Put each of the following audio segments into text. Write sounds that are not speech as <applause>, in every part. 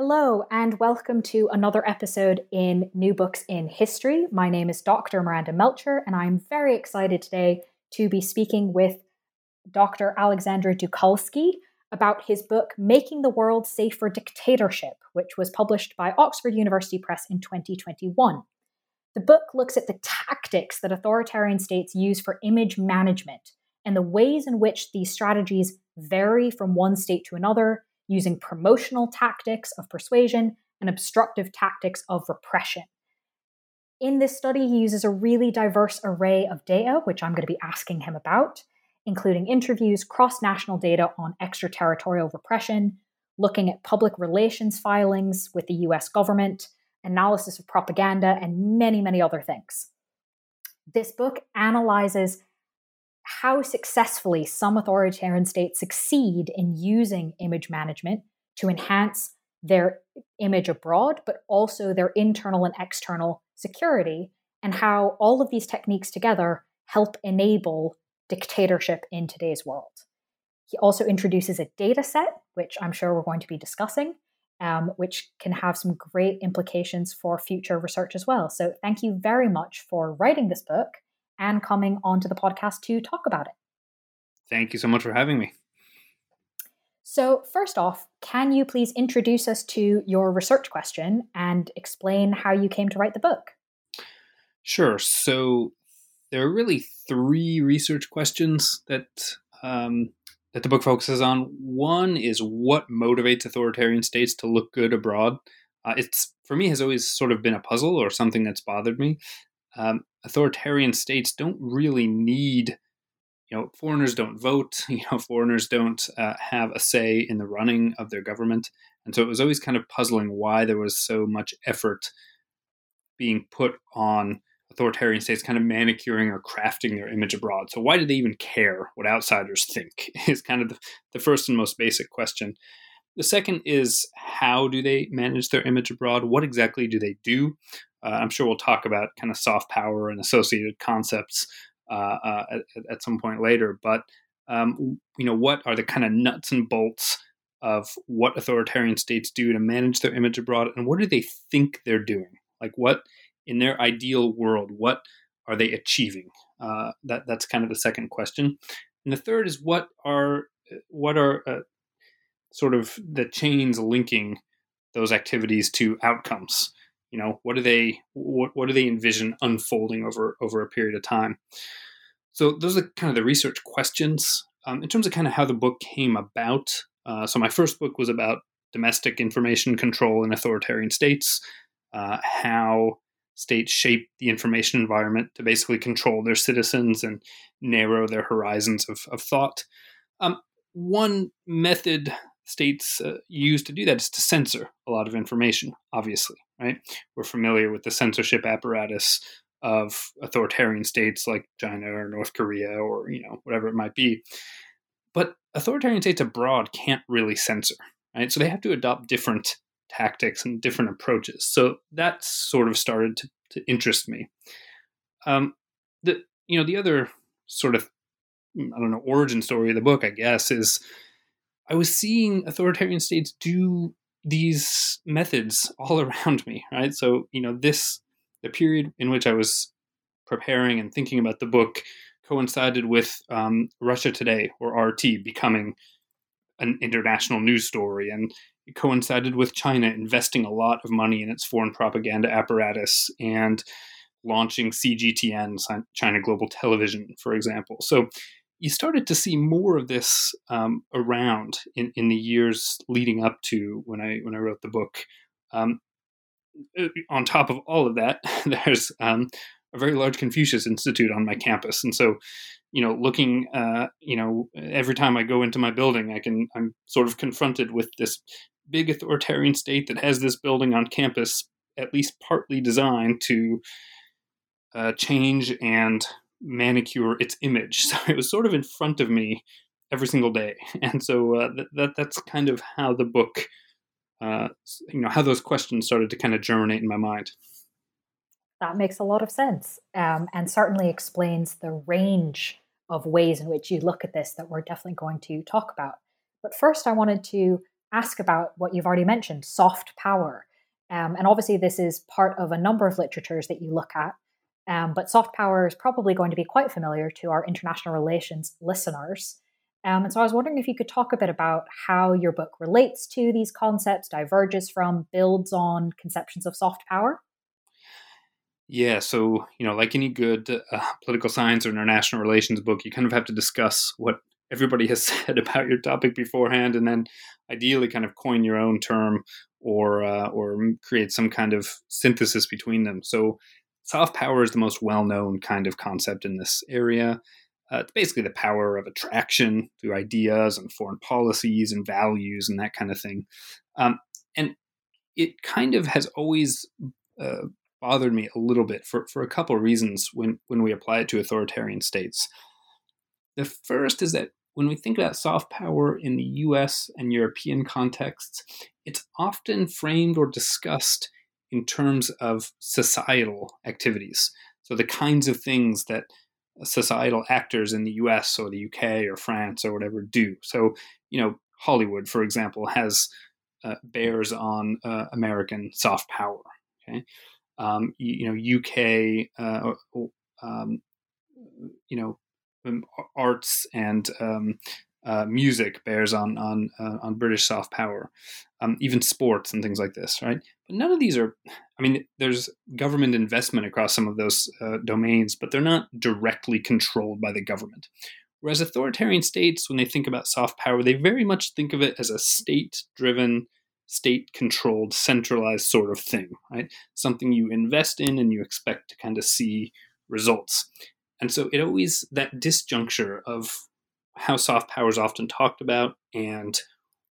Hello, and welcome to another episode in New Books in History. My name is Dr. Miranda Melcher, and I'm very excited today to be speaking with Dr. Alexander Dukalskis about his book, Making the World Safe for Dictatorship, which was published by Oxford University Press in 2021. The book looks at the tactics that authoritarian states use for image management and the ways in which these strategies vary from one state to another using promotional tactics of persuasion and obstructive tactics of repression. In this study, he uses a really diverse array of data, which I'm going to be asking him about, including interviews, cross national data on extraterritorial repression, looking at public relations filings with the US government, analysis of propaganda, and many, many other things. This book analyzes how successfully some authoritarian states succeed in using image management to enhance their image abroad, but also their internal and external security, and how all of these techniques together help enable dictatorship in today's world. He also introduces a data set, which I'm sure we're going to be discussing, um, which can have some great implications for future research as well. So, thank you very much for writing this book and coming onto the podcast to talk about it. Thank you so much for having me. So, first off, can you please introduce us to your research question and explain how you came to write the book? Sure. So, there are really three research questions that um, that the book focuses on. One is what motivates authoritarian states to look good abroad. Uh, it's for me has always sort of been a puzzle or something that's bothered me. Um, authoritarian states don't really need you know foreigners don't vote <laughs> you know foreigners don't uh, have a say in the running of their government. And so it was always kind of puzzling why there was so much effort being put on authoritarian states kind of manicuring or crafting their image abroad. So why do they even care what outsiders think <laughs> is kind of the, the first and most basic question the second is how do they manage their image abroad what exactly do they do uh, I'm sure we'll talk about kind of soft power and associated concepts uh, uh, at, at, some point later. But um, you know, what are the kind of nuts and bolts of what authoritarian states do to manage their image abroad, and what do they think they're doing? Like, what in their ideal world, what are they achieving? Uh, that that's kind of the second question. And the third is what are what are uh, sort of the chains linking those activities to outcomes. You know what do they what, what do they envision unfolding over over a period of time? So those are kind of the research questions. Um, in terms of kind of how the book came about uh, so my first book was about domestic information control in authoritarian states uh, how states shape the information environment to basically control their citizens and narrow their horizons of, of thought. Um, one method states uh, use to do that is to censor a lot of information, obviously, right? We're familiar with the censorship apparatus of authoritarian states like China or North Korea or, you know, whatever it might be. But authoritarian states abroad can't really censor, right? So they have to adopt different tactics and different approaches. So that sort of started to, to interest me. Um, the you know the other sort of I don't know origin story of the book, I guess, is I was seeing authoritarian states do these methods all <laughs> around me, right? So, you know, this, the period in which I was preparing and thinking about the book coincided with um, Russia Today, or RT, becoming an international news story. And it coincided with China investing a lot of money in its foreign propaganda apparatus and launching CGTN, China Global Television, for example. So you started to see more of this um, around in, in the years leading up to when I when I wrote the book. Um, uh, on top of all of that, <laughs> there's um, a very large Confucius Institute on my campus, and so you know, looking, uh, you know, every time I go into my building, I can, I'm sort of confronted with this big authoritarian state that has this building on campus, at least partly designed to uh, change and manicure its image. <laughs> So it was sort of in front of me every single day, <laughs> and so uh, that, that that's kind of how the book, uh, you know, how those questions started to kind of germinate in my mind. That makes a lot of sense, um, and certainly explains the range of ways in which you look at this that we're definitely going to talk about. But first, I wanted to ask about what you've already mentioned soft power. Um, and obviously, this is part of a number of literatures that you look at. Um, but soft power is probably going to be quite familiar to our international relations listeners. Um, and so I was wondering if you could talk a bit about how your book relates to these concepts, diverges from, builds on conceptions of soft power. Yeah, so you know, like any good uh, political science or international relations book, you kind of have to discuss what everybody has <laughs> said about your topic beforehand, and then ideally, kind of coin your own term or uh, or create some kind of synthesis between them. So, soft power is the most well-known kind of concept in this area. Uh, it's basically the power of attraction through ideas and foreign policies and values and that kind of thing. Um, and it kind of has always uh, bothered me a little bit for, for a couple of reasons when, when we apply it to authoritarian states. The first is that when we think about soft power in the US and European contexts, it's often framed or discussed in terms of societal activities. So, the kinds of things that societal actors in the US or the UK or France or whatever do. So, you know, Hollywood, for example, has uh, bears on uh, American soft power. Okay, um, you, you, know, UK, uh, um, you know, um, arts and um, uh, music bears on on uh, on British soft power, um, even sports and things like this, right? But none of these are. I mean, there's government investment across some of those uh, domains, but they're not directly controlled by the government. Whereas authoritarian states, when they think about soft power, they very much think of it as a state-driven state controlled, centralized sort of thing, right? Something you invest in and you expect to kind of see results. And so it always, that disjuncture of how soft power is often talked about and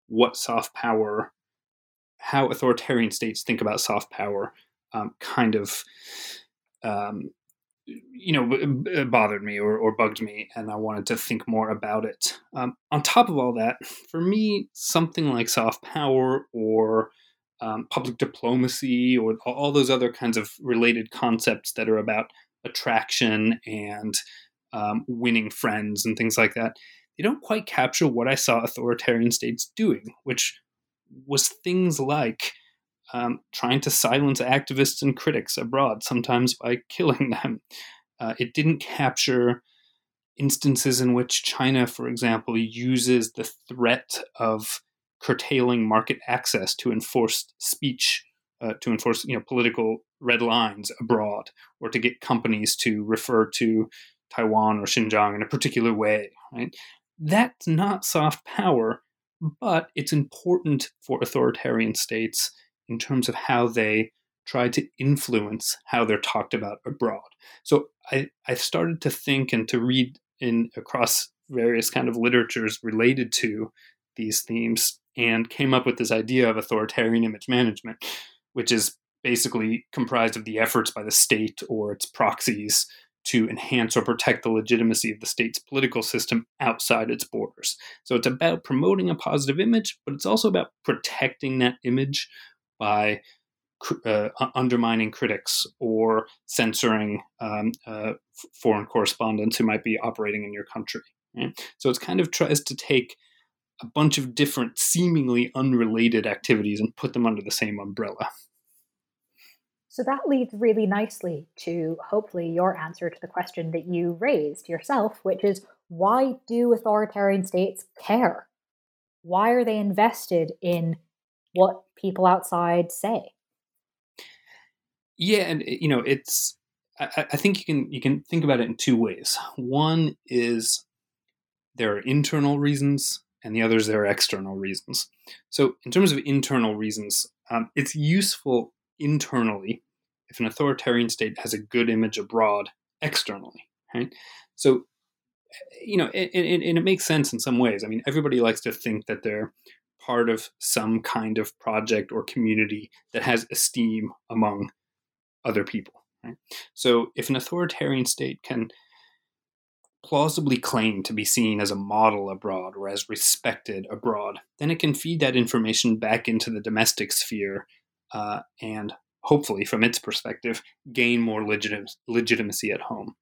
what soft power, how authoritarian states think about soft power, um, kind of um, you know, bothered me or, or, bugged me, and I wanted to think more about it. Um, on top of all that, for me, something like soft power or um, public diplomacy or all those other kinds of related concepts that are about attraction and um, winning friends and things like that, they don't quite capture what I saw authoritarian states doing, which was things like um, trying to silence activists and critics abroad, sometimes by <laughs> killing them. Uh, it didn't capture instances in which China, for example, uses the threat of curtailing market access to enforce speech, uh, to enforce you know political red lines abroad, or to get companies to refer to Taiwan or Xinjiang in a particular way. Right? That's not soft power, but it's important for authoritarian states in terms of how they try to influence how they're talked about abroad. So I, I started to think and to read in across various kind of literatures related to these themes and came up with this idea of authoritarian image management, which is basically comprised of the efforts by the state or its proxies to enhance or protect the legitimacy of the state's political system outside its borders. So it's about promoting a positive image, but it's also about protecting that image by uh, undermining critics or censoring um, uh, foreign correspondents who might be operating in your country. Right? So it's kind of tries to take a bunch of different, seemingly unrelated activities and put them under the same umbrella. So that leads really nicely to hopefully your answer to the question that you raised yourself, which is why do authoritarian states care? Why are they invested in what people outside say. Yeah, and you know, it's I, I think you can you can think about it in two ways. One is there are internal reasons, and the others there are external reasons. So, in terms of internal reasons, um, it's useful internally if an authoritarian state has a good image abroad externally. Right. So, you know, and, and, and it makes sense in some ways. I mean, everybody likes to think that they're part of some kind of project or community that has esteem among other people. Right? So, if an authoritarian state can plausibly claim to be seen as a model abroad or as respected abroad, then it can feed that information back into the domestic sphere uh, and hopefully, from its perspective, gain more legitim- legitimacy at home.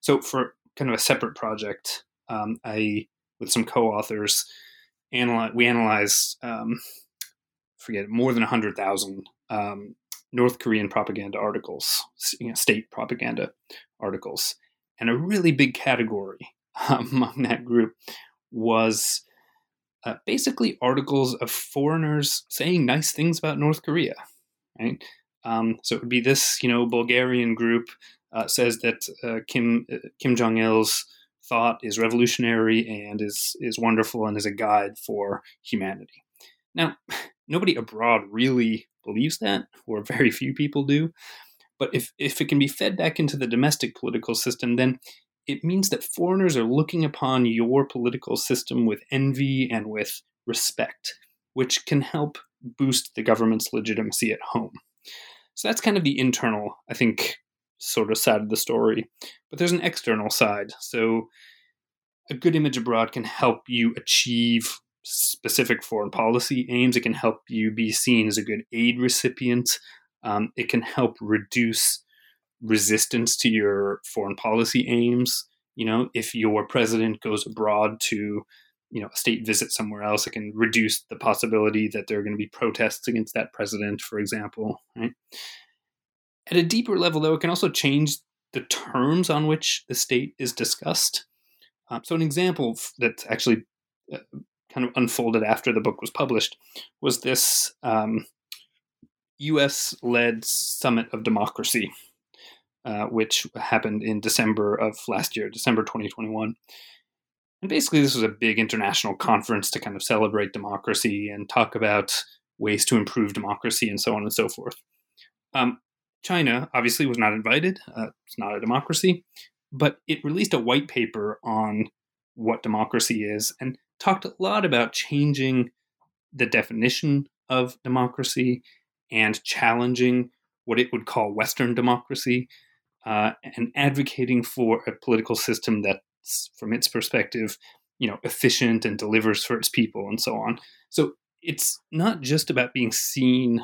So, for kind of a separate project, um, I with some co-authors, analyze, we analyzed um, forget more than hundred thousand um, North Korean propaganda articles, you know, state propaganda articles, and a really big category <laughs> among that group was uh, basically articles of foreigners saying nice things about North Korea, right? Um, so it would be this, you know, Bulgarian group uh, says that uh, Kim uh, Kim Jong Il's thought is revolutionary and is is wonderful and is a guide for humanity. Now, <laughs> nobody abroad really believes that, or <laughs> very few people do. But if, if it can be fed back into the domestic political system, then it means that foreigners are looking upon your political system with envy and with respect, which can help boost the government's legitimacy at home. So that's kind of the internal, I think, sort of side of the story. But there's an external side. So a good image abroad can help you achieve specific foreign policy aims. It can help you be seen as a good aid recipient. Um, it can help reduce resistance to your foreign policy aims. You know, if your president goes abroad to, you know, a state visit somewhere else, it can reduce the possibility that there are going to be protests against that president, for example. Right. At a deeper level, though, it can also change the terms on which the state is discussed. Um, so, an example that actually uh, kind of unfolded after the book was published was this um, US led Summit of Democracy, uh, which happened in December of last year, December 2021. And basically, this was a big international conference to kind of celebrate democracy and talk about ways to improve democracy and so on and so forth. Um, China obviously was not invited, uh, it's not a democracy, but it released a white paper on what democracy is and talked a lot about changing the definition of democracy and challenging what it would call Western democracy uh, and advocating for a political system that's, from its perspective, you know, efficient and delivers for its people and so on. So it's not just about being seen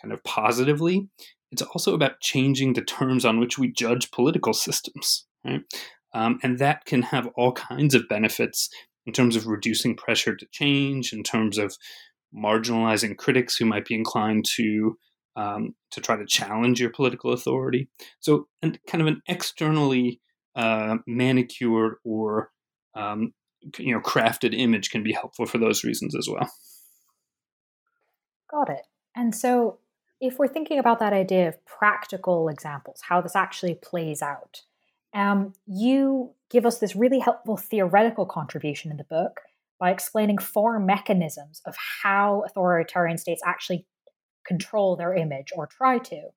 kind of positively. It's also about changing the terms on which we judge political systems, right? Um, and that can have all kinds of benefits in terms of reducing pressure to change, in terms of marginalizing critics who might be inclined to um, to try to challenge your political authority. So, and kind of an externally uh, manicured or um, you know crafted image can be helpful for those reasons as well. Got it. And so, if we're thinking about that idea of practical examples, how this actually plays out, um, you give us this really helpful theoretical contribution in the book by explaining four mechanisms of how authoritarian states actually control their image or try to.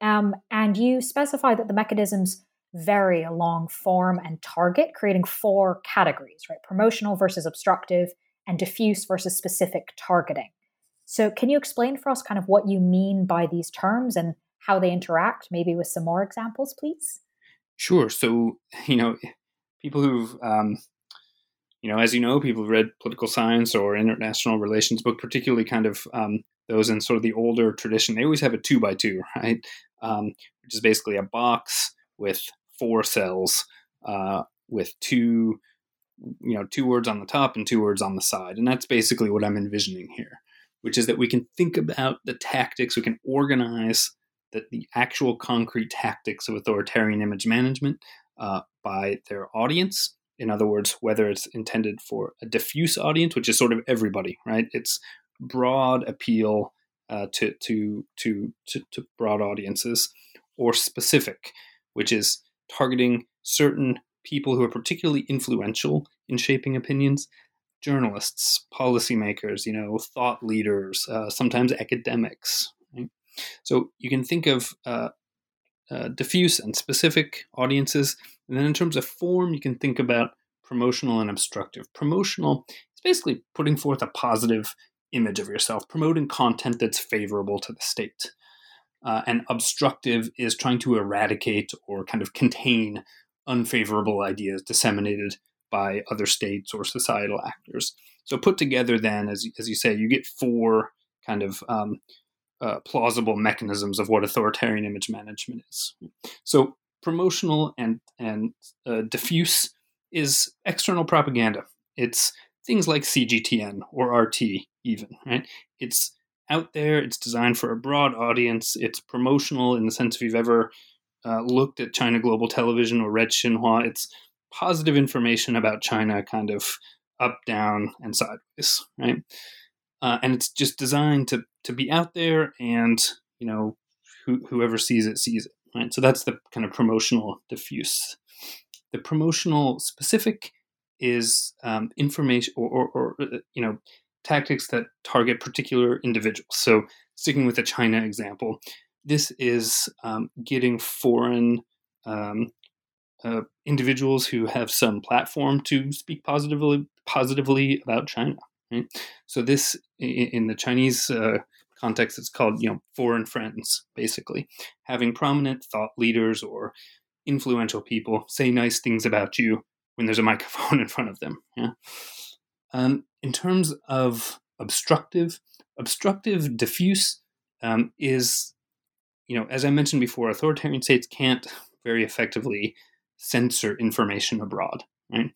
Um, and you specify that the mechanisms vary along form and target, creating four categories, right? Promotional versus obstructive, and diffuse versus specific targeting. So, can you explain for us kind of what you mean by these terms and how they interact, maybe with some more examples, please? Sure. So, <laughs> you know, people who've um, you know, as you know, people who've read political science or international relations book, particularly kind of um, those in sort of the older tradition, they always have a two by two, <laughs> right? Um, which is basically a box with four cells uh, with two, you know, two words on the top and two words on the side, and that's basically what I'm envisioning here, which is that we can think about the tactics, we can organize that the actual concrete tactics of authoritarian image management uh, by their audience in other words, whether it's intended for a diffuse audience, which is sort of everybody, right? It's broad appeal uh, to, to, to, to, to broad audiences, or specific, which is targeting certain people who are particularly influential in shaping opinions journalists, policymakers, you know, thought leaders, uh, sometimes academics. Right? So you can think of uh, uh, diffuse and specific audiences. And then in terms of form, you can think about promotional and obstructive. Promotional is basically putting forth a positive image of yourself, promoting content that's favorable to the state. Uh, and obstructive is trying to eradicate or kind of contain unfavorable ideas disseminated by other states or societal actors. So put together, then, as as you say, you get four kind of um, uh, plausible mechanisms of what authoritarian image management is. So promotional and and uh, diffuse is external propaganda. It's things like CGTN or RT, even right. It's out there. It's designed for a broad audience. It's promotional in the sense if you've ever uh, looked at China Global Television or read Xinhua, it's positive information about China, kind of up, down, and sideways, right? Uh, and it's just designed to to be out there, and you know, whoever sees it sees it, right? So that's the kind of promotional diffuse. The promotional specific is um, information or, or, or, uh, you know tactics that target particular individuals. So sticking with the China example, this is um, getting foreign um, uh, individuals who have some platform to speak positively positively about China. Right? So this, in, in the Chinese uh, context, it's called you know foreign friends, basically having prominent thought leaders or influential people say nice things about you when there's a <laughs> microphone in front of them. Yeah. Um, in terms of obstructive, obstructive diffuse um, is, you know, as I mentioned before, authoritarian states can't very effectively censor information abroad, right?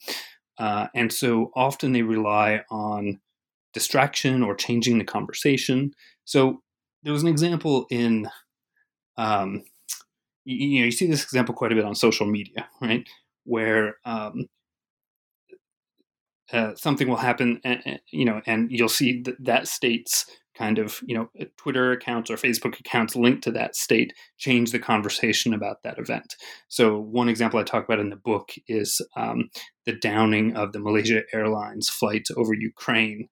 Uh, and so often they rely on distraction or changing the conversation. So there was an example in, um, you, you, know, you see this example quite a bit on social media, right? Where um, uh, something will happen, and, you know, and you'll see that, that state's kind of you know uh, twitter accounts or facebook accounts linked to that state change the conversation about that event. So one example i talk about in the book is um, the downing of the malaysia airlines flight over ukraine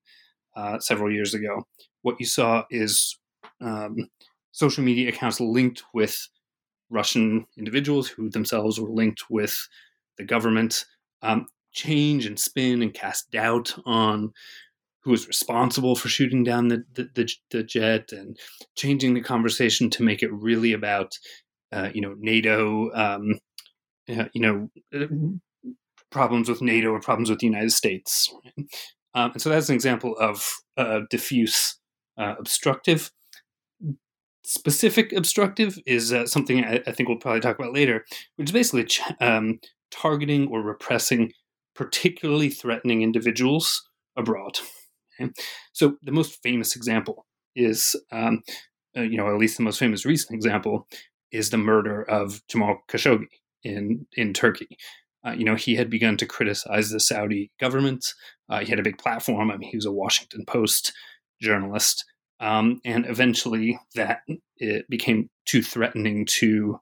uh, several years ago. What you saw is um, social media accounts linked with russian individuals who themselves were linked with the government. Um, change and spin and cast doubt on who was responsible for shooting down the, the, the, the jet and changing the conversation to make it really about, uh, you know, NATO, um, uh, you know, uh, problems with NATO or problems with the United States. Um, and so that's an example of uh, diffuse uh, obstructive. Specific obstructive is uh, something I, I, think we'll probably talk about later, which is basically ch- um, targeting or repressing particularly threatening individuals abroad. Okay? So the most famous example is, um, uh, you know, at least the most famous recent example is the murder of Jamal Khashoggi in in Turkey. Uh, you know, he had begun to criticize the Saudi government. Uh, he had a big platform. I mean, he was a Washington Post journalist, um, and eventually that it became too threatening to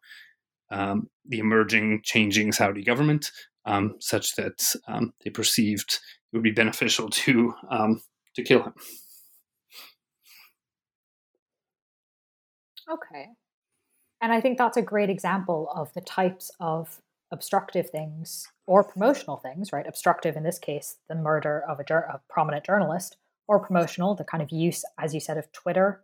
um, the emerging, changing Saudi government um, such that um, they perceived it would be beneficial to um, to kill him. Okay, and I think that's a great example of the types of obstructive things or promotional things, right? Obstructive in this case, the murder of a, a prominent journalist, or promotional, the kind of use, as you said, of Twitter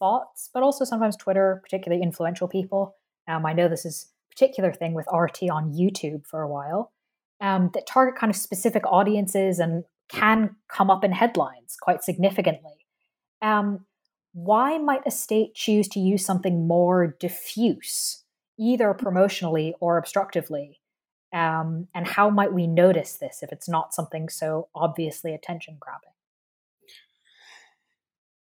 bots, but also sometimes Twitter, particularly influential people. Um, I know this is particular thing with RT on YouTube for a while um, that target kind of specific audiences and can come up in headlines quite significantly. Um, why might a state choose to use something more diffuse, either promotionally or obstructively? Um, and how might we notice this if it's not something so obviously attention grabbing?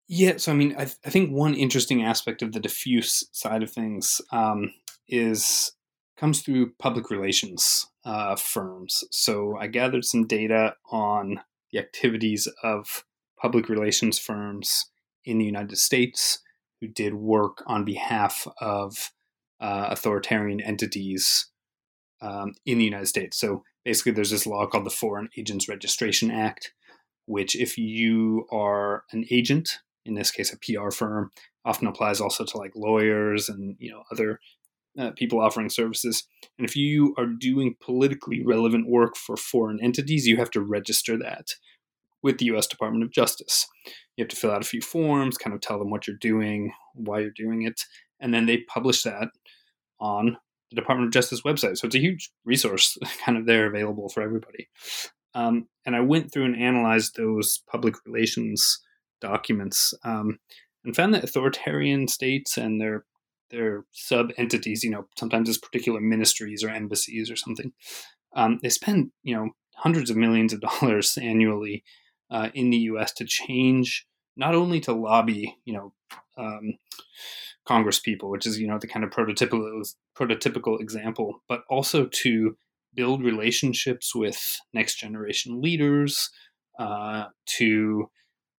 Yeah, so I mean, I, I, think one interesting aspect of the diffuse side of things um, is comes through public relations uh, firms. So I gathered some data on the activities of public relations firms in the United States who did work on behalf of uh, authoritarian entities um, in the United States. So basically, there's this law called the Foreign Agents Registration Act, which, if you are an agent, in this case a PR firm, often applies also to like lawyers and you know other uh, people offering services. And if you are doing politically relevant work for foreign entities, you have to register that with the US Department of Justice. You have to fill out a few forms, kind of tell them what you're doing, why you're doing it, and then they publish that on the Department of Justice website. So it's a huge resource <laughs> kind of there available for everybody. Um, and I went through and analyzed those public relations documents um, and found that authoritarian states and their their sub entities, you know, sometimes it's particular ministries or embassies or something, um, they spend you know hundreds of millions of <laughs> dollars annually uh, in the U.S. to change not only to lobby, you know, um, Congress people, which is you know the kind of prototypical prototypical example, but also to build relationships with next generation leaders, uh, to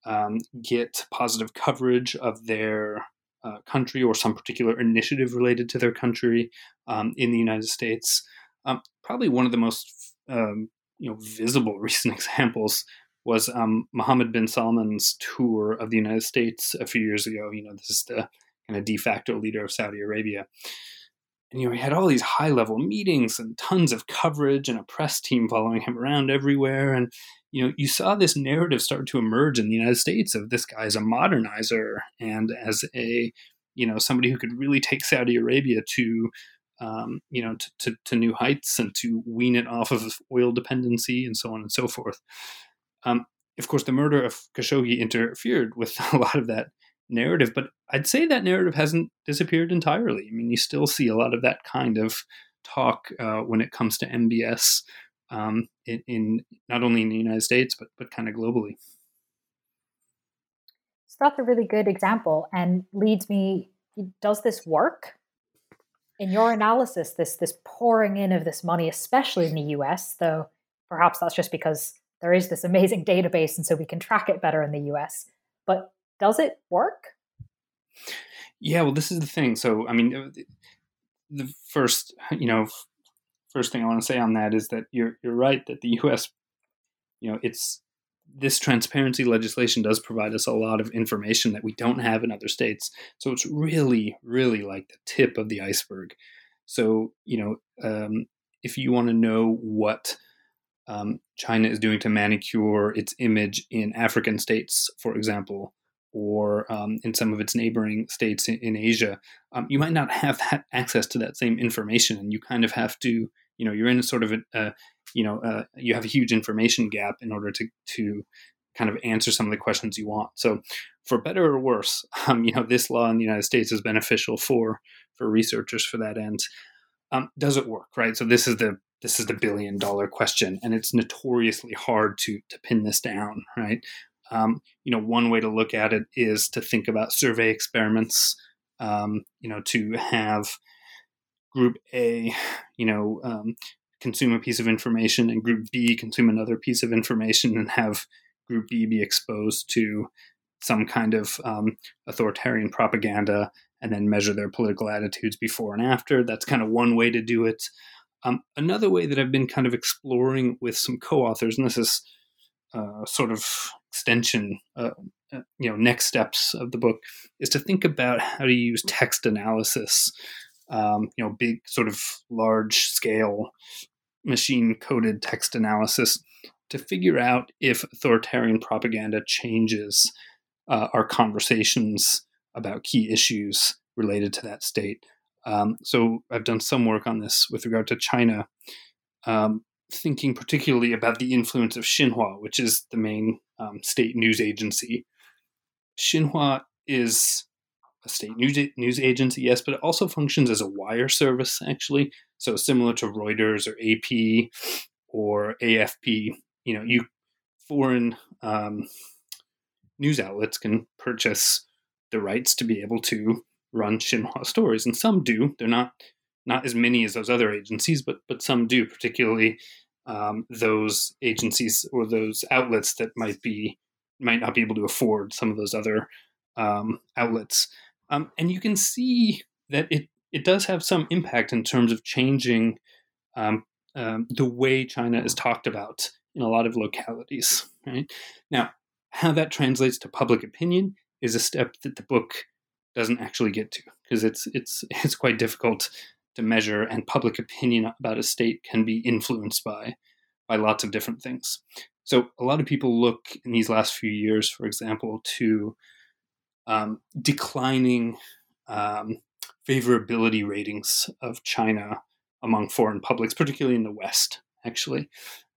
um, get positive coverage of their uh, country or some particular initiative related to their country um, in the United States. Um, probably one of the most um, you know visible <laughs> recent examples was um, Mohammed bin Salman's tour of the United States a few years ago. You know, this is the kind of de facto leader of Saudi Arabia. And you know, he had all these high level meetings and tons of coverage and a press team following him around everywhere. And you know, you saw this narrative start to emerge in the United States of this guy as a modernizer and as a, you know, somebody who could really take Saudi Arabia to, um, you know, to, to, to, new heights and to wean it off of oil dependency and so on and so forth. Um, of course, the murder of Khashoggi interfered with <laughs> a lot of that narrative, but I'd say that narrative hasn't disappeared entirely. I mean, you still see a lot of that kind of talk uh, when it comes to MBS um, in, in, not only in the United States but but kind of globally. So that's a really good example, and leads me. Does this work? In your analysis, this this pouring in of this money, especially in the U.S., though perhaps that's just because there is this amazing database, and so we can track it better in the U.S. But does it work? Yeah, well, this is the thing. So, I mean, uh, the first, you know, first thing I want to say on that is that you're you're right that the U.S. You know, it's this transparency legislation does provide us a lot of information that we don't have in other states. So it's really, really like the tip of the iceberg. So you know, um, if you want to know what um, China is doing to manicure its image in African states, for example, or um, in some of its neighboring states in, in Asia, um, you might not have that <laughs> access to that same information, and you kind of have to you know you're in sort of a, a you know uh, you have a huge information gap in order to to kind of answer some of the questions you want. So, for better or worse, <laughs> um, you know this law in the United States is beneficial for for researchers for that end. Um, does it work? Right. So this is the this is the billion dollar question, and it's notoriously hard to to pin this down. Right. Um, you know, one way to look at it is to think about survey experiments. Um, you know, to have group A, you know, um, consume a piece of information and group B consume another piece of information and have group B be exposed to some kind of um, authoritarian propaganda and then measure their political attitudes before and after. That's kind of one way to do it. Um, another way that I've been kind of exploring with some co-authors, and this is uh, sort of extension, uh, uh you know, next steps of the book, is to think about how to use text analysis um, you know, big sort of large scale machine coded text analysis to figure out if authoritarian propaganda changes uh, our conversations about key issues related to that state. Um, so I've done some work on this with regard to China, um, thinking particularly about the influence of Xinhua, which is the main um, state news agency. Xinhua is a state news, news agency, yes, but it also functions as a wire service, actually. So similar to Reuters or AP or AFP, you know, you foreign um, news outlets can purchase the rights to be able to run Xinhua stories, and some do. They're not not as many as those other agencies, but but some do, particularly um, those agencies or those outlets that might be might not be able to afford some of those other um, outlets. Um, and you can see that it, it does have some impact in terms of changing um, um, the way China is talked about in a lot of localities. Right now, how that translates to public opinion is a step that the book doesn't actually get to because it's it's <laughs> it's quite difficult to measure, and public opinion about a state can be influenced by by lots of different things. So a lot of people look in these last few years, for example, to um, declining um, favorability ratings of China among foreign publics, particularly in the West, actually.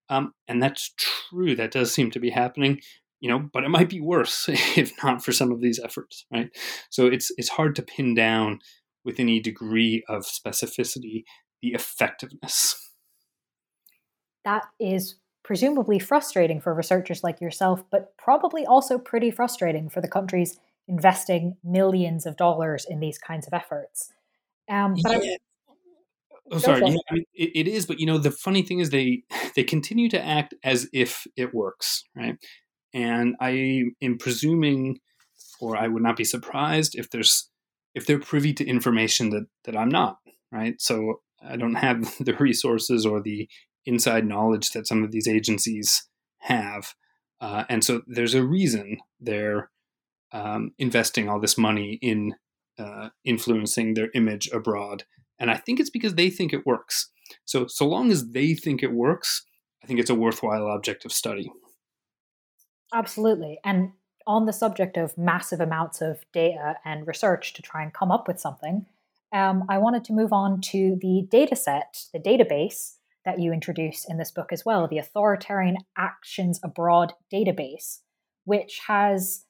Um, and that's true. That does seem to be happening, you know, but it might be worse <laughs> if not for some of these efforts, right? So it's it's hard to pin down with any degree of specificity the effectiveness. That is presumably frustrating for researchers like yourself, but probably also pretty frustrating for the countries investing millions of dollars in these kinds of efforts. Um, but yeah. Oh, sorry. Yeah, I mean, it, it is, but you know, the funny thing is they <sighs> they continue to act as if it works, right? And I am presuming, or I would not be surprised if there's if they're privy to information that that I'm not, right? So I don't have <laughs> the resources or the inside knowledge that some of these agencies have, uh, and so there's a reason they're um, investing all this money in uh, influencing their image abroad and I think it's because they think it works. So, so long as they think it works, I think it's a worthwhile object of study. Absolutely. And on the subject of massive amounts of data and research to try and come up with something, um, I wanted to move on to the data set, the database that you introduce in this book as well, the Authoritarian Actions Abroad database, which has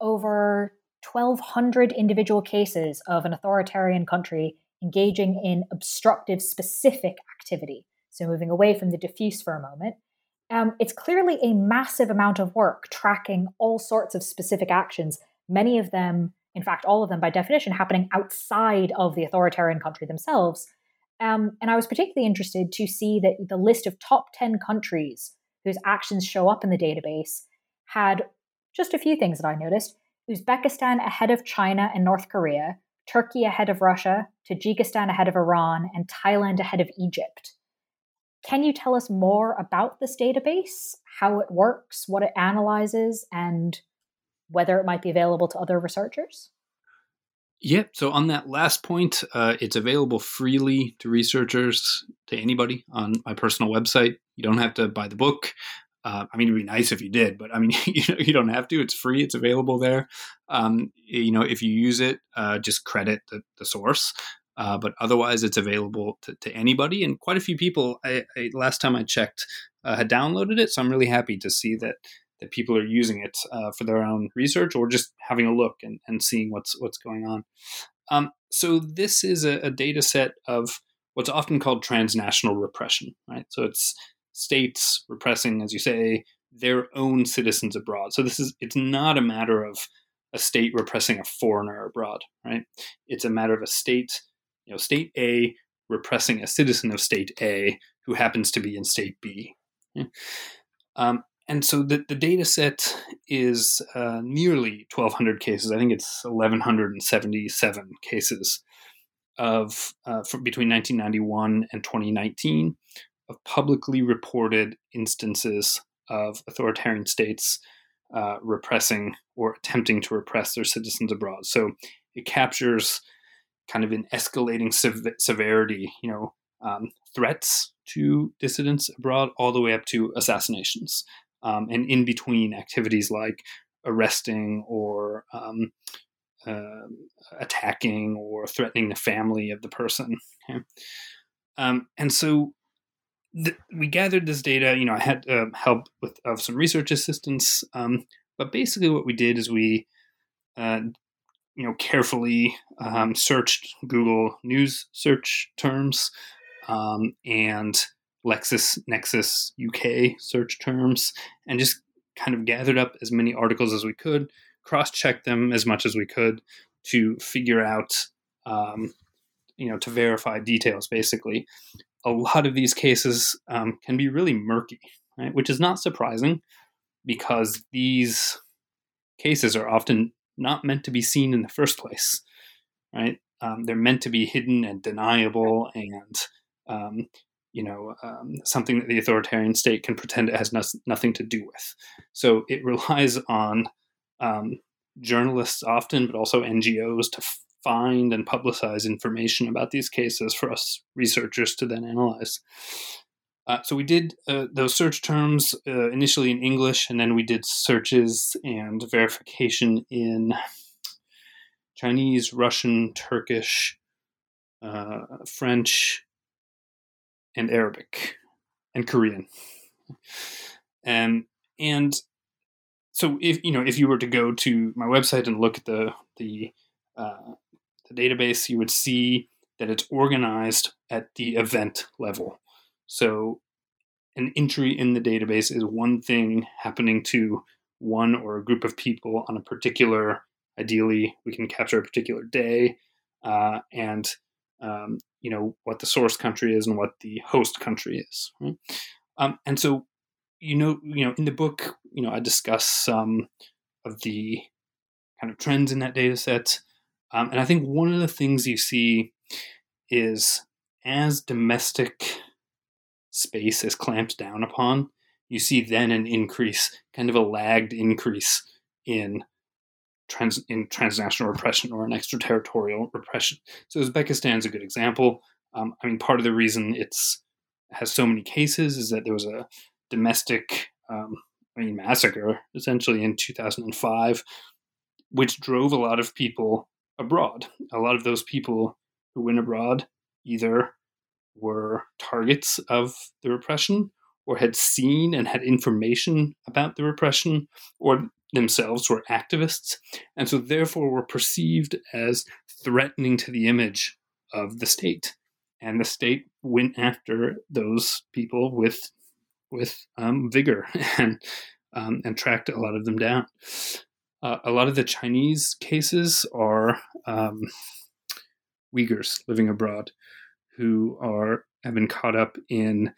over 1,200 individual cases of an authoritarian country engaging in obstructive specific activity. So, moving away from the diffuse for a moment, um, it's clearly a massive amount of work tracking all sorts of specific actions, many of them, in fact, all of them by definition, happening outside of the authoritarian country themselves. Um, and I was particularly interested to see that the list of top 10 countries whose actions show up in the database had just a few things that I noticed. Uzbekistan ahead of China and North Korea, Turkey ahead of Russia, Tajikistan ahead of Iran, and Thailand ahead of Egypt. Can you tell us more about this database, how it works, what it analyzes, and whether it might be available to other researchers? Yep. So on that last point, uh, it's available freely to researchers, to anybody on my personal website. You don't have to buy the book. Uh, I mean, it'd be nice if you did, but I mean, <laughs> you know, you don't have to. It's free. It's available there. Um, you know, if you use it, uh, just credit the, the source. Uh, but otherwise, it's available to, to, anybody. And quite a few people, I, I, last time I checked, uh, had downloaded it. So I'm really happy to see that that people are using it uh, for their own research or just having a look and, and seeing what's what's going on. Um, so this is a, a data set of what's often called transnational repression, right? So it's states repressing, as you say, their own citizens abroad. So this is it's not a matter of a state repressing a foreigner abroad, right? It's a matter of a state, you know, state A repressing a citizen of state A who happens to be in state B. Um, and so the, the data set is uh, nearly 1,200 cases. I think it's 1,177 cases of uh, between 1991 and 2019 of publicly reported instances of authoritarian states uh, repressing or attempting to repress their citizens abroad. So it captures kind of an escalating sev- severity, you know, um, threats to dissidents abroad, all the way up to assassinations, um, and in between activities like arresting or um, uh, attacking or threatening the family of the person. Okay? Um, and so we gathered this data. You know, I had uh, help with of some research assistance, um, but basically what we did is we, uh, you know, carefully um, searched Google News search terms um, and LexisNexis UK search terms, and just kind of gathered up as many articles as we could, cross-checked them as much as we could to figure out um, you know to verify details basically a lot of these cases um, can be really murky, right? Which is not surprising because these cases are often not meant to be seen in the first place, right? Um, they're meant to be hidden and deniable and, um, you know, um, something that the authoritarian state can pretend it has no- nothing to do with. So it <laughs> relies on um, journalists often, but also NGOs to f- find and publicize information about these cases for us researchers to then analyze. Uh, so we did uh, those search terms uh, initially in English, and then we did searches and verification in Chinese, Russian, Turkish, uh, French, and Arabic, and Korean. And and so if you know if you were to go to my website and look at the the uh, the database, you would see that it's organized at the event level. So an entry in the database is one thing happening to one or a group of people on a particular, ideally, we can capture a particular day uh, and um, you know what the source country is and what the host country is. Right? Um, and so, you know, you know, in the book, you know, I discuss some of the kind of trends in that data set. Um, and I think one of the things you see is as domestic space is clamped down upon, you see then an increase, kind of a lagged increase in trans in transnational repression or an extraterritorial repression. So Uzbekistan is a good example. Um, I mean, part of the reason it's has so many cases is that there was a domestic, um, I mean, massacre essentially in 2005, which drove a lot of people abroad. A lot of those people who went abroad either were targets of the repression or had seen and had information about the repression or themselves were activists and so therefore were perceived as threatening to the image of the state. And the state went after those people with with um, vigor <laughs> and um, and tracked a lot of them down. Uh, a lot of the chinese cases are um, uyghurs living abroad who are have been caught up in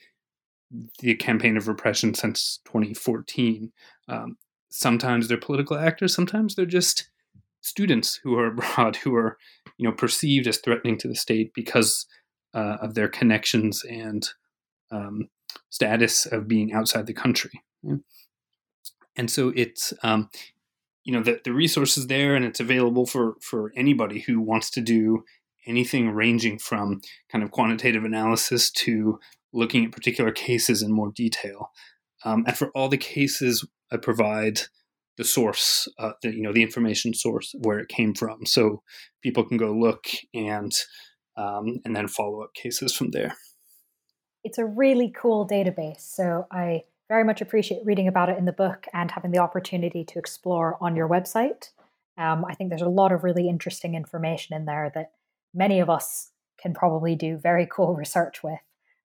the campaign of repression since 2014. Um, sometimes they're political actors, sometimes they're just students who are <laughs> abroad who are, you know, perceived as threatening to the state because uh, of their connections and um, status of being outside the country. And so it's, um, you know, the, the resources there and it's available for, for anybody who wants to do anything ranging from kind of quantitative analysis to looking at particular cases in more detail. Um, and for all the cases, I provide the source, uh, the, you know, the information source where it came from, so people can go look and um, and then follow up cases from there. It's a really cool database, so I very much appreciate reading about it in the book and having the opportunity to explore on your website. Um, I think there's a lot of really interesting information in there that many of us can probably do very cool <laughs> research with,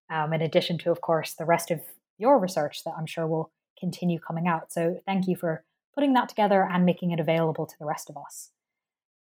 um, in addition to, of course, the rest of your research that I'm sure will continue coming out. So thank you for putting that together and making it available to the rest of us.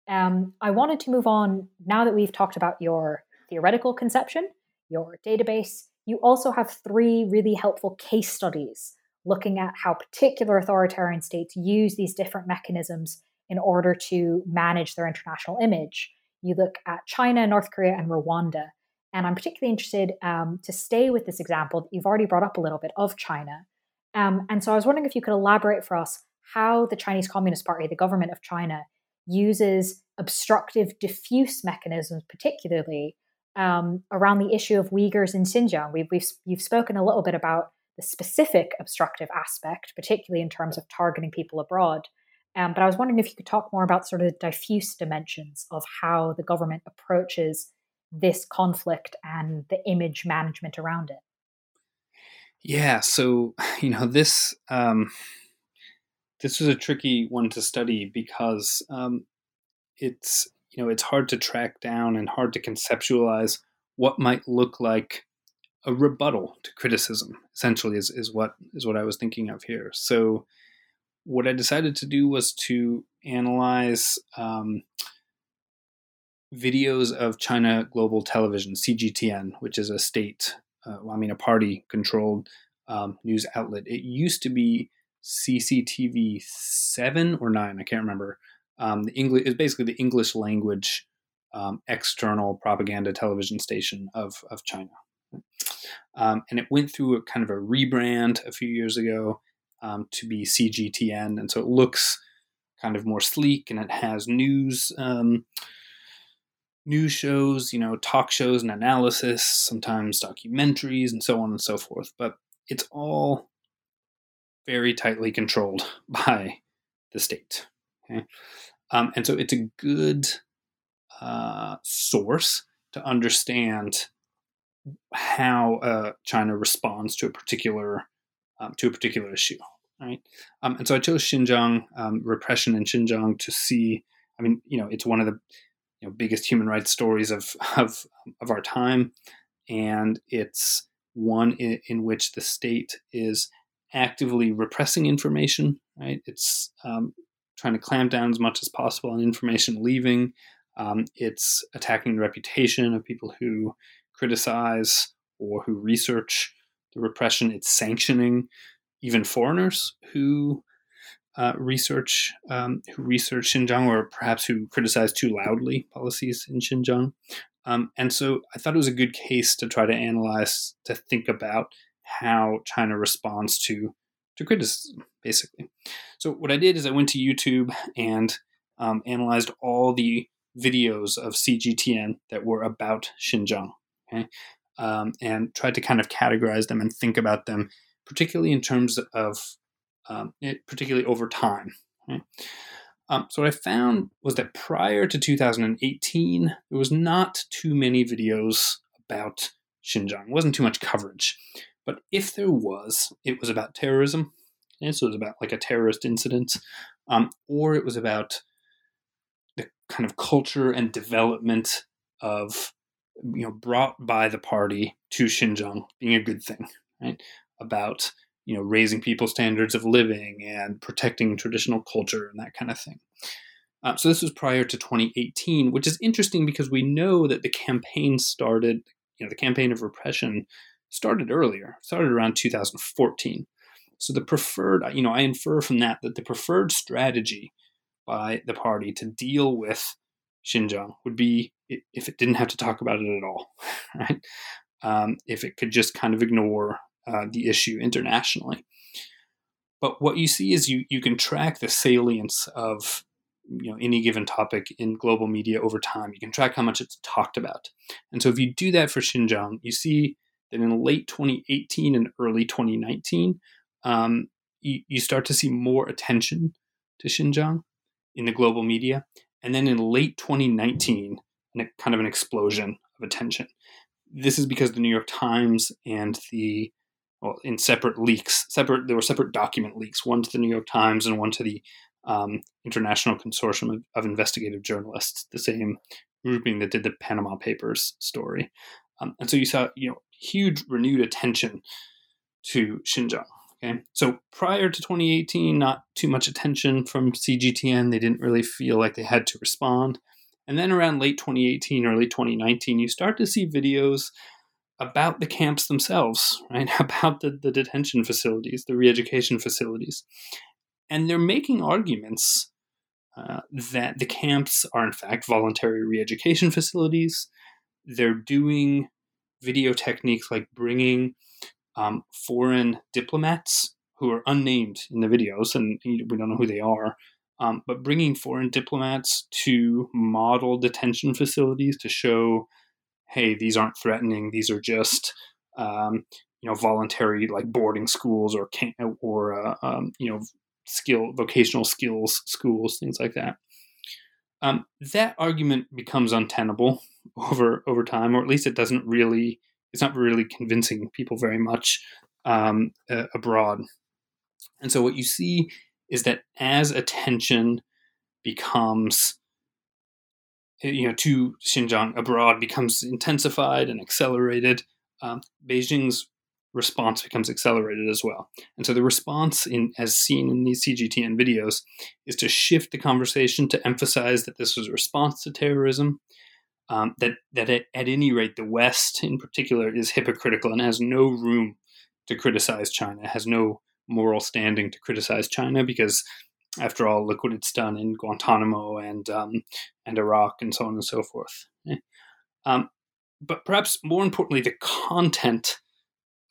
Um, I wanted to move on now that we've talked about your theoretical conception, your database. You also have three really helpful case studies looking at how particular authoritarian states use these different mechanisms in order to manage their international image you look at China, North Korea, and Rwanda. And I'm particularly interested um, to stay with this example that you've already brought up a little bit of China. Um, and so I was wondering if you could elaborate for us how the Chinese Communist Party, the government of China, uses obstructive diffuse mechanisms, particularly um, around the issue of Uyghurs in Xinjiang. We've, we've, you've spoken a little bit about the specific obstructive aspect, particularly in terms of targeting people abroad. Um, but I was wondering if you could talk more about sort of the diffuse dimensions of how the government approaches this conflict and the image management around it. Yeah, so <sighs> you know this um, this was a tricky one to study because um, it's you know it's hard to track down and hard to conceptualize what might look like a rebuttal to criticism. Essentially, is is what is what I was thinking of here. So what I decided to do was to analyze um, videos of China Global Television, CGTN, which is a state, uh, well, I mean, a party controlled um, news outlet. It used to be CCTV 7 or 9, I can't remember. Um, the English is basically the English language um, external propaganda television station of, of China. Um, and it went through a kind of a rebrand a few years ago um, to be CGTN, and so it looks kind of more sleek and it has news um, news shows, you know, talk shows and analysis, sometimes documentaries, and so on and so forth. But it's all very tightly controlled <laughs> by the state. Okay? Um, and so it's a good uh, source to understand how uh, China responds to a particular um, to a particular issue, right? Um, and so I chose Xinjiang um, repression in Xinjiang to see. I mean, you know, it's one of the you know, biggest human rights stories of <laughs> of of our time, and it's one in, in which the state is actively repressing information. Right? It's um, trying to clamp down as much as possible on information leaving. Um, it's attacking the reputation of people who criticize or who research the repression. It's sanctioning even foreigners who uh, research um, who research Xinjiang or perhaps who criticize too loudly policies in Xinjiang. Um, and so I thought it was a good case to try to analyze, to think about how China responds to to criticism, basically. So what I did is I went to YouTube and um, analyzed all the videos of CGTN that were about Xinjiang, okay, um, and tried to kind of categorize them and think about them, particularly in terms of, um, it, particularly over time. Okay? Um, so what I found was that prior to 2018, there was not too many videos about Xinjiang. It wasn't too much coverage. But if there was, it was about terrorism. Okay? So it was about like a terrorist incident, um, or it was about the kind of culture and development of you know brought by the party to Xinjiang being a good thing, right? About you know raising people's standards of living and protecting traditional culture and that kind of thing. Uh, so this was prior to 2018, which is interesting because we know that the campaign started, you know, the campaign of repression started earlier, started around 2014. So the preferred, you know, I infer from that that the preferred strategy by the party to deal with Xinjiang would be if it didn't have to talk about it at all, <laughs> right? Um, if it could just kind of ignore uh, the issue internationally. But what you see is you you can track the salience of you know any given topic in global media over time. You can track how much it's talked about, and so if you do that for Xinjiang, you see that in late 2018 and early 2019, um, you, you start to see more attention to Xinjiang in the global media. And then in late 2019, a, kind of an explosion of attention. This is because the New York Times and the well, in separate leaks, separate there were separate document leaks, one to the New York Times and one to the um, International Consortium of, of, Investigative Journalists, the same grouping that did the Panama Papers story. Um, and so you saw, you know, huge renewed attention to Xinjiang. Okay, so prior to 2018, not too much attention from CGTN. They didn't really feel like they had to respond. And then around late 2018, early 2019, you start to see videos about the camps themselves, <laughs> right? About the, the detention facilities, the re education facilities. And they're making arguments uh, that the camps are, in fact, voluntary re education facilities. They're doing video techniques like bringing um, foreign diplomats who are unnamed in the videos, and we don't know who they are. Um, but bringing foreign diplomats to model detention facilities to show, hey, these aren't threatening; these are just, um, you know, voluntary like boarding schools or can- or uh, um, you know, skill vocational skills schools, things like that. Um, that argument becomes untenable <laughs> over over time, or at least it doesn't really it's not really convincing people very much um, uh, abroad. And so what you see is that as attention becomes eh, you know to Xinjiang abroad becomes intensified and accelerated, um, Beijing's response becomes accelerated as well. And so the response in as seen in these CGTN videos is to shift the conversation to emphasize that this was a response to terrorism um, that that at, at, any rate the West in particular is hypocritical and has no room to criticize China, has no moral standing to criticize China because, after all, look what it's done in Guantanamo and um, and Iraq and so on and so forth. Um, but perhaps more importantly, the content,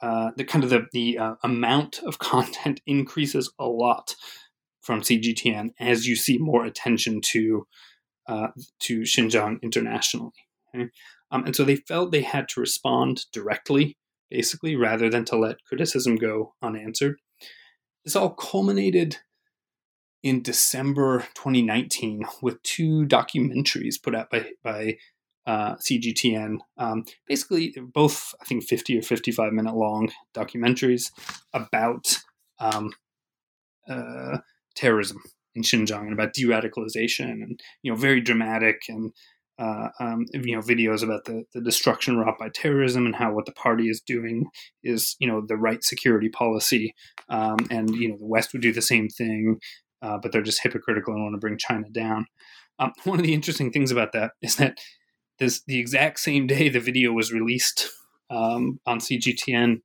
uh, the kind of the the uh, amount of content <laughs> increases a lot from CGTN as you see more attention to uh, to Xinjiang internationally. Okay? Um, and so they felt they had to respond directly, basically, rather than to let criticism go unanswered. This all culminated in December 2019 with two documentaries put out by, by uh, CGTN. Um, basically, both, I think, 50 or 55 minute long documentaries about um, uh, terrorism in Xinjiang and about de-radicalization and you know very dramatic and uh, um, you know videos about the, the destruction wrought by terrorism and how what the party is doing is you know the right security policy um, and you know the West would do the same thing uh, but they're just hypocritical and want to bring China down. Um, one of the interesting things about that is that this the exact same day the video was released um, on CGTN.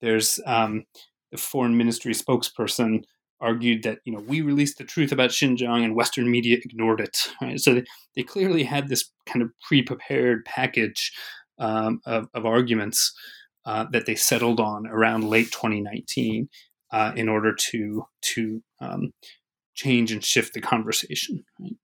There's um, the foreign ministry spokesperson argued that you know we released the truth about Xinjiang and Western media ignored it. Right? So they, they, clearly had this kind of pre-prepared package um, of, of, arguments uh, that they settled on around late 2019 uh, in order to to um, change and shift the conversation. Right?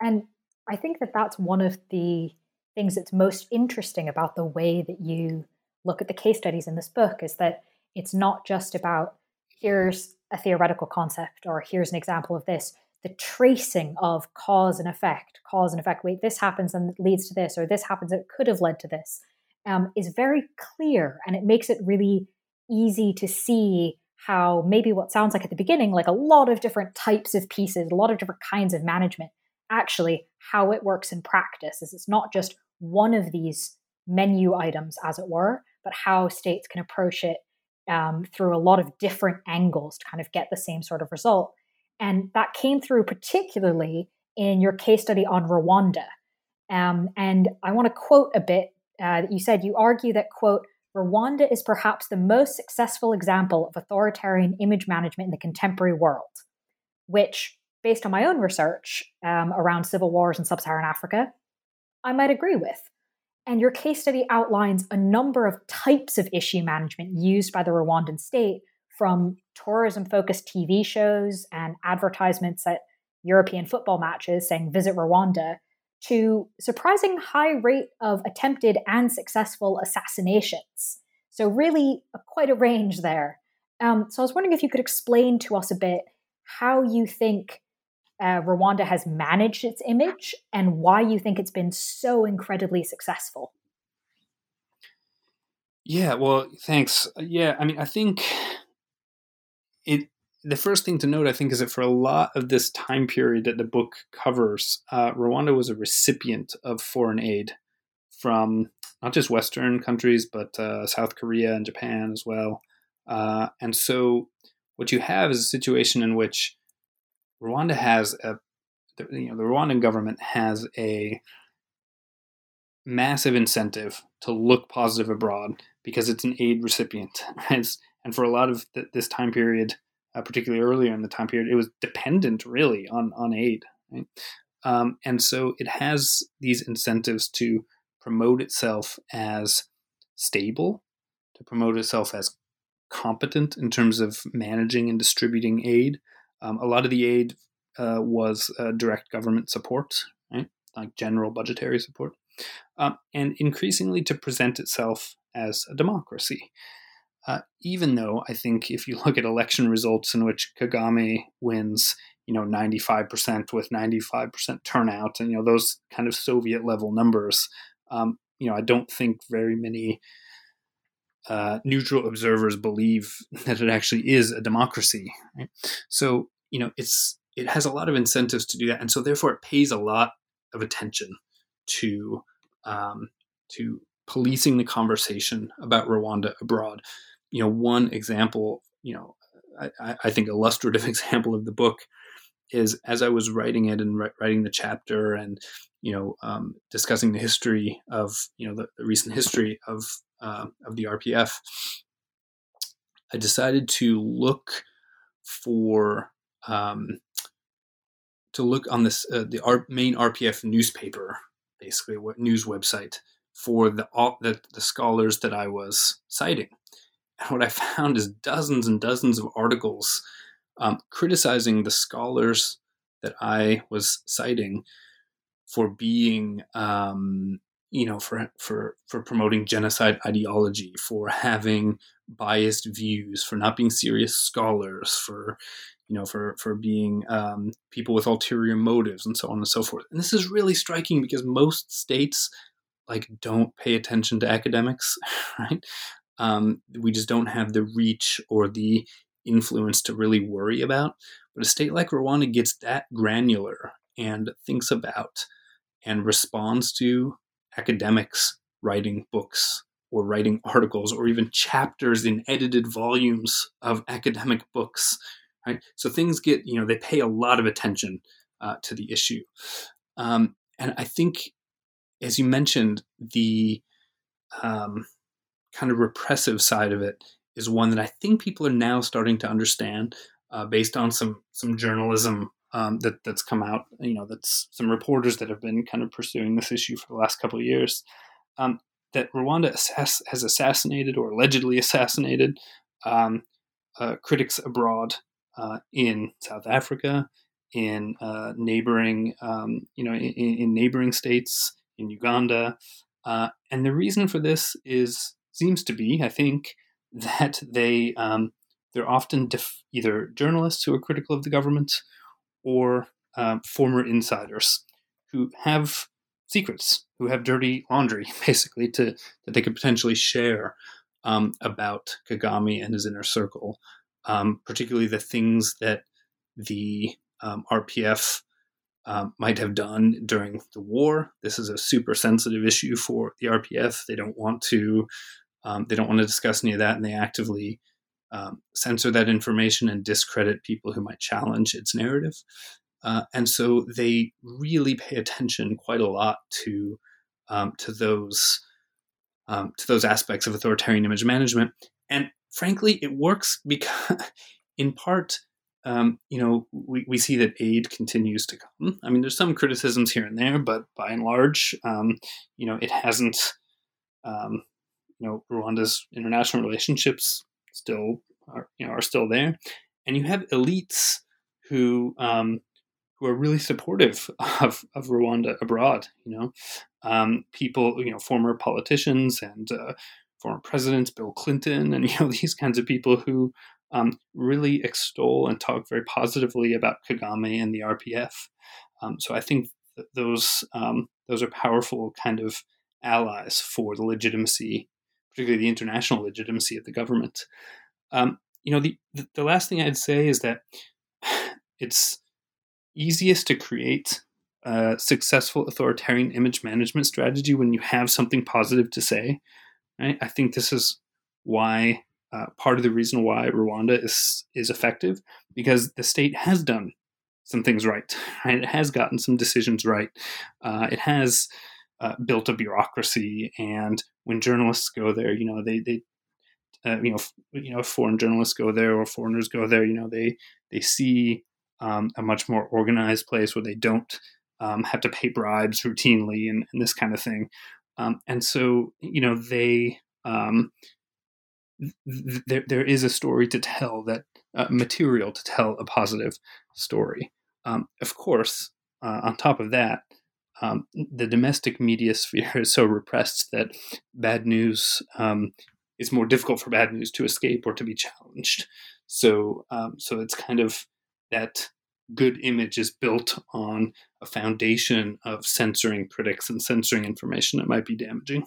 And I think that that's one of the things that's most interesting about the way that you look at the case studies in this book is that it's not just about here's a theoretical concept or here's an example of this. The tracing of cause and effect cause and effect wait this happens and leads to this or this happens it could have led to this um, is very clear and it makes it really easy to see how maybe what sounds like at the beginning like a lot of different types of pieces a lot of different kinds of management actually how it works in practice is it's not just one of these menu items as it were but how states can approach it um, through a lot of different angles to kind of get the same sort of result. And that came through particularly in your case study on Rwanda. Um, and I want to quote a bit uh, that you said. You argue that, quote, Rwanda is perhaps the most successful example of authoritarian image management in the contemporary world, which, based on my own research um, around civil wars in sub Saharan Africa, I might agree with. And your case study outlines a number of types of issue management used by the Rwandan state, from tourism focused TV shows and advertisements at European football matches saying visit Rwanda, to surprising high rate of attempted and successful assassinations. So, really, quite a range there. Um, so, I was wondering if you could explain to us a bit how you think uh, Rwanda has managed its image and why you think it's been so incredibly successful. Yeah, well, thanks. Yeah, I mean, I think it. The first thing to note, I think, is that for a lot of this time period that the book covers, uh, Rwanda was a recipient of foreign aid from not just Western countries, but uh, South Korea and Japan as well. Uh, and so, what you have is a situation in which Rwanda has a, you know, the Rwandan government has a massive incentive to look positive abroad because it's an aid recipient. <laughs> and for a lot of th- this time period, uh, particularly earlier in the time period, it was dependent really on on aid. Right? Um, and so it has these incentives to promote itself as stable, to promote itself as competent in terms of managing and distributing aid, um, a lot of the aid uh, was uh, direct government support, right? like general budgetary support, um, and increasingly to present itself as a democracy. Uh, even though I think if you <laughs> look at election results in which Kagame wins, you know, 95% with 95% turnout and, you know, those kind of Soviet level numbers, um, you know, I don't think very many uh, neutral observers believe <laughs> that it actually is a democracy. Right? So you know it's it has a lot of incentives to do that, and so therefore it pays a lot of attention to um, to policing the conversation about Rwanda abroad. You know, one example, you know, I, I think illustrative <laughs> example of the book is as I was writing it and writing the chapter and you know um, discussing the history of you know the, the recent history of uh, of the RPF, I decided to look for um, to look on this uh, the R- main RPF newspaper, basically what news website for the, all, the the scholars that I was citing. And what I <laughs> found is dozens and dozens of articles um, criticizing the scholars that I was citing for being, um, you know, for for for promoting genocide ideology, for having biased views, for not being serious scholars, for you know, for for being um, people with ulterior motives, and so on and so forth. And this is really striking because most states like don't pay attention to academics, <laughs> right? Um, we just don't have the reach or the influence to really worry about. But a state like Rwanda gets that granular and thinks about and responds to academics writing books or writing articles or even chapters in edited volumes of academic books right? So things get you know they pay a lot of attention uh, to the issue. Um, and i think as you mentioned the um, kind of repressive side of it is one that i think people are now starting to understand uh, based on some some journalism um, that that's come out. You know, that's some reporters that have been kind of pursuing this issue for the last couple of years. Um, that Rwanda assass- has assassinated or allegedly assassinated um, uh, critics abroad uh, in South Africa, in uh, neighboring, um, you know, in, in, neighboring states, in Uganda, uh, and the reason for this is seems to be, I think, <laughs> that they um, they're often def- either journalists who are critical of the government or um, former insiders who have secrets, who have dirty laundry, <laughs> basically, to that they could potentially share um, about Kagame and his inner circle, um, particularly the things that the um, RPF um, might have done during the war. This is a super sensitive issue for the RPF. They don't want to. Um, they don't want to discuss any of that, and they actively um, censor that information and discredit people who might challenge its narrative. Uh, and so they really pay attention quite a lot to um, to those um, to those aspects of authoritarian image management. And frankly, it works because, <laughs> in part, um, you know, we, we see that aid continues to come. I mean, there's some criticisms here and there, but by and large, um, you know, it hasn't. Um, you know, Rwanda's international relationships still are you know are still there, and you have elites who um, who are really supportive <laughs> of, of Rwanda abroad. You know, um, people you know former politicians and uh, former presidents, Bill Clinton, and <laughs> you know these kinds of people who um, really extol and talk very positively about Kagame and the RPF. Um, so I think those um, those are powerful kind of allies for the legitimacy particularly the international legitimacy of the government. Um, you know, the, the last thing I'd say is that <sighs> it's easiest to create a successful authoritarian image management strategy when you have something positive to say. Right? I think this is why uh, part of the reason why Rwanda is is effective because the state has done some things right. <laughs> right? It has gotten some decisions right. Uh, it has uh, built a bureaucracy, and when journalists go there, you know they they uh, you know you know foreign journalists go there or foreigners go there, you know they they see um, a much more organized place where they don't um, have to pay bribes routinely and, and this kind of thing, um, and so you know they um, th- there there is a story to tell that uh, material to tell a positive story. Um, of course, uh, on top of that, um, the domestic media <laughs> sphere is so repressed that bad news um, is more difficult for bad news to escape or to be challenged. So, um, so it's kind of that good image is built on a foundation of censoring critics and censoring information that might be damaging.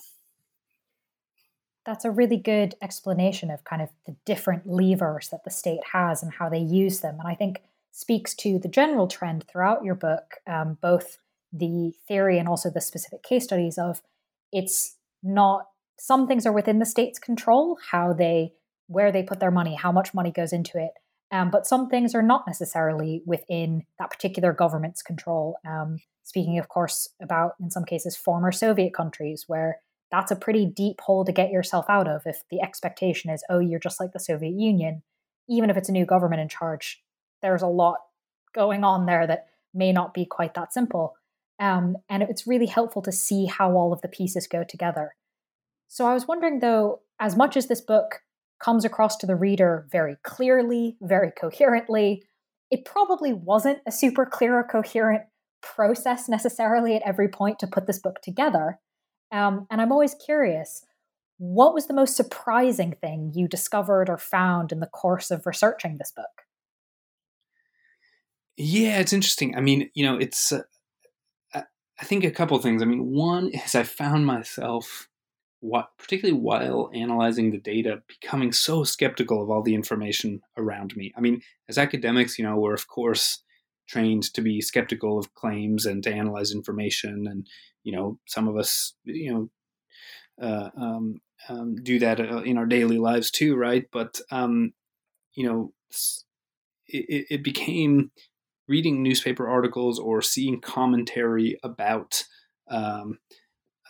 That's a really good explanation of kind of the different levers that the state has and how they use them. And I think speaks to the general trend throughout your book, um, both the theory and also the specific case studies of it's not some things are within the state's control how they where they put their money how much money goes into it um, but some things are not necessarily within that particular government's control. Um, speaking of course about in some cases former soviet countries where that's a pretty deep hole to get yourself out of if the expectation is oh you're just like the soviet union. Even if it's a new government in charge there's a lot going on there that may not be quite that simple um, and it's really helpful to see how all of the pieces go together. So I was wondering, though, as much as this book comes across to the reader very clearly, very coherently, it probably wasn't a super clear or coherent process necessarily at every point to put this book together. Um, and I'm always curious what was the most surprising thing you discovered or found in the course of researching this book? Yeah, it's interesting. I mean, you know, it's, uh, I think a couple things. I mean, one is I found myself, what, particularly while analyzing the data, becoming so skeptical of all the information around me. I mean, as academics, you know, we're of course trained to be skeptical of claims and to analyze information, and you know, some of us, you know, uh, um, um, do that uh, in our daily lives too, right? But um, you know, it, it, became reading newspaper articles or seeing commentary about um,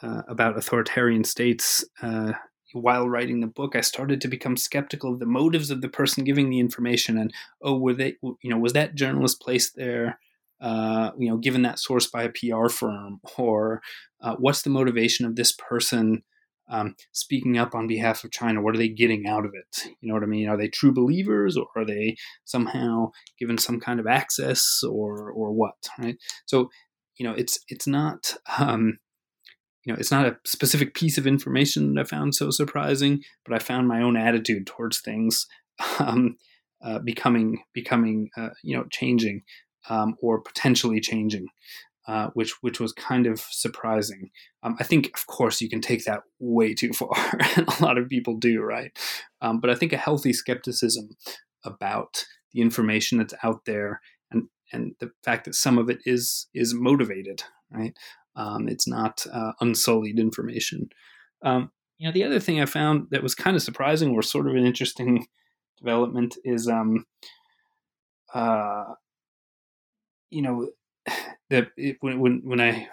uh, about authoritarian states. Uh, while writing the book, I started to become skeptical of the motives of the person giving the information, and oh, were they, you know, was that journalist placed there? Uh, you know, given that source by a PR firm, or uh, what's the motivation of this person um, speaking up on behalf of China? What are they getting out of it? You know what I mean? Are they true believers, or are they somehow given some kind of access, or or what? Right. So, you know, it's it's not. Um, you know, it's not a specific piece of information that I found so surprising, but I found my own attitude towards things <laughs> um, uh, becoming becoming uh, you know changing um, or potentially changing uh, which which was kind of surprising. Um, I think, of course, you can take that way too <laughs> far, and a lot of people do, right? Um, but I think a healthy skepticism about the information that's out there, and and the fact that some of it is is motivated, right? Um, it's not uh, unsullied information. Um, you know, the other thing I found that was kind of surprising, or sort of an interesting development, is um, uh, you know that it, when when I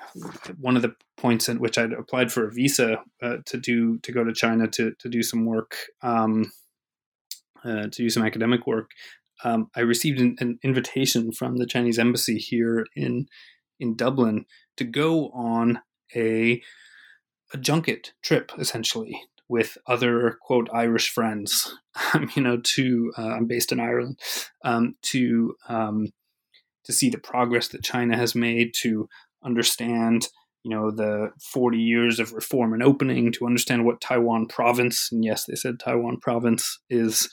one of the points at which I'd applied for a visa uh, to do to go to China to to do some work um, uh, to do some academic work, um, I received an, an, invitation from the Chinese embassy here in in Dublin to go on a a junket trip essentially with other quote Irish friends, <laughs> you know, to uh, I'm based in Ireland, um, to um, to see the progress that China has made, to understand, you know, the 40 years of reform and opening, to understand what Taiwan province, and yes, they said Taiwan province is,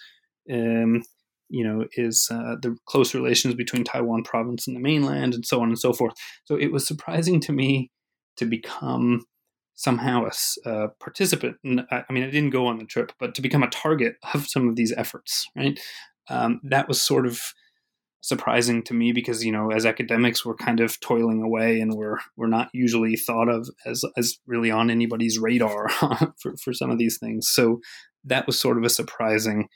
um, you know, is uh, the close relations between Taiwan province and the mainland, and so on and so forth. So it was surprising to me to become somehow a, participant. I mean, I didn't go on the trip, but to become a target of some of these efforts, right? Um, that was sort of surprising to me because you know as academics we're kind of toiling away and we're we're not usually thought of as as really on anybody's radar <laughs> for, for some of these things. So that was sort of a surprising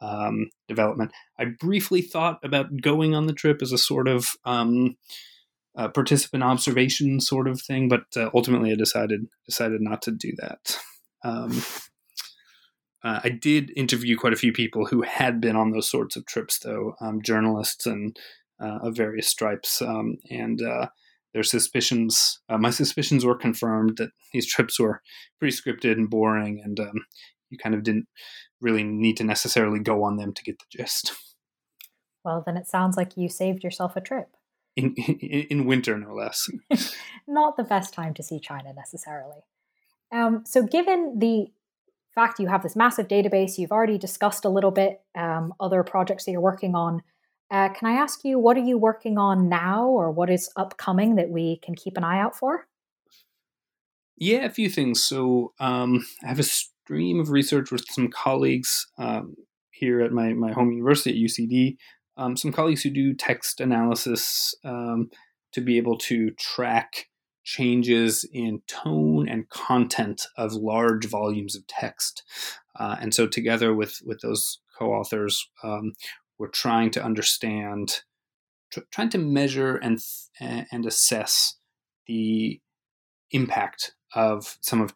um, development. I briefly thought about going on the trip as a sort of um, participant observation sort of thing but uh, ultimately i decided decided not to do that. Um, uh, I did interview quite a few people who had been on those sorts of trips, though, um, journalists and uh, of various stripes, um, and uh, their suspicions. Uh, my suspicions were confirmed that these trips were pretty scripted and boring, and um, you kind of didn't really need to necessarily go on them to get the gist. Well, then it sounds like you saved yourself a trip. In, <laughs> in, in winter, no less. <laughs> Not the best time to see China necessarily. Um, so, given the fact you have this massive database, you've already discussed a little bit um, other projects that you're working on. Uh, can I ask you, what are you working on now or what is upcoming that we can keep an eye out for? Yeah, a few things. So um, I have a stream of research with some colleagues um, here at my, my home university at UCD, um, some colleagues who do text analysis um, to be able to track changes in tone and content of large volumes of text. Uh, and so, together with, with those co authors, um, we're trying to understand, tr- trying to measure and, and assess the impact of some of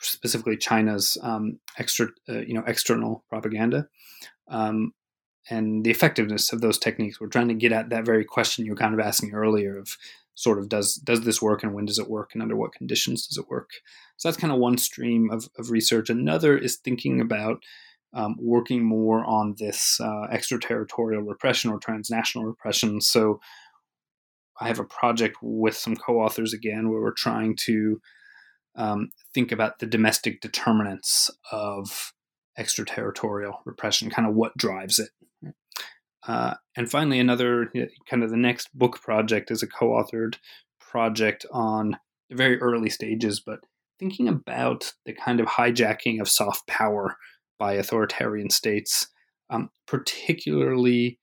specifically China's um, extra, uh, you know, external propaganda. Um, and the effectiveness of those techniques. We're trying to get at that very question you were kind of asking earlier of sort of does does this work and when does it work and under what conditions does it work so that's kind of one stream of, of research another is thinking about um, working more on this uh, extraterritorial repression or transnational repression. So I have a project with some co authors again where we're trying to um, think about the domestic determinants of extraterritorial repression, kind of what drives it. Uh, and finally, another kind of the next book project is a co authored project on the very early stages, but thinking about the kind of hijacking of soft power by authoritarian states, um, particularly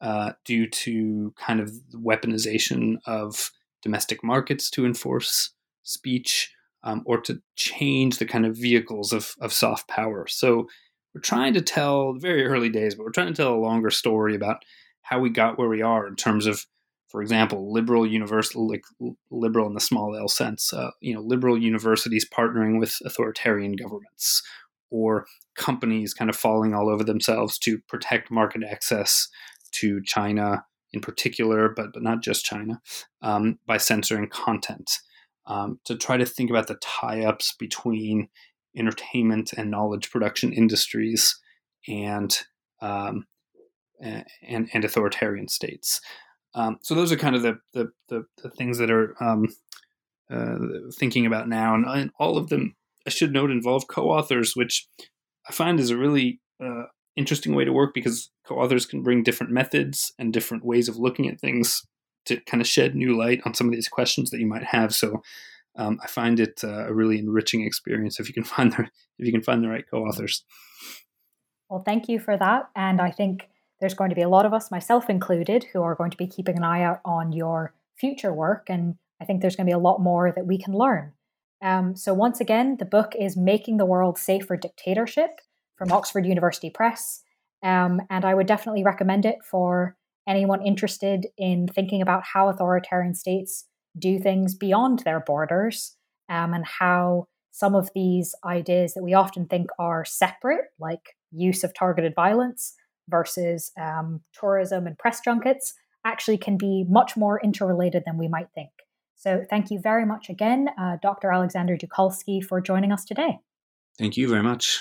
uh, due to kind of weaponization of domestic markets to enforce speech um, or to change the kind of vehicles of, of soft power. So we're trying to tell very early days, but we're trying to tell a longer story about how we got where we are in terms of, for example, liberal universal, like liberal in the small L sense, uh, you know, liberal universities partnering with authoritarian governments, or companies kind of falling all over themselves to protect market access to China in particular, but but not just China, um, by censoring content. Um, to try to think about the tie-ups between entertainment and knowledge production industries and um, and, and authoritarian states. Um, so those are kind of the the, the, the things that are um, uh, thinking about now, and, and, all of them I should note involve co-authors, which I find is a really uh, interesting way to work because co-authors can bring different methods and different ways of looking at things to kind of shed new light on some of these questions that you might have. So um, I find it uh, a really enriching experience if you can <laughs> find the if you can find the right co-authors. Well, thank you for that, and I think there's going to be a lot of us, myself included, who are going to be keeping an eye out on your future work, and I think there's going to be a lot more that we can learn. Um, so once again, the book is "Making the World Safe for Dictatorship" from Oxford University Press, um, and I would definitely recommend it for anyone interested in thinking about how authoritarian states do things beyond their borders um, and how some of these ideas that we often think are separate, like use of targeted violence versus um, tourism and press junkets, actually can be much more interrelated than we might think. So, thank you very much again, uh, Dr. Alexander Dukalskis, for joining us today. Thank you very much.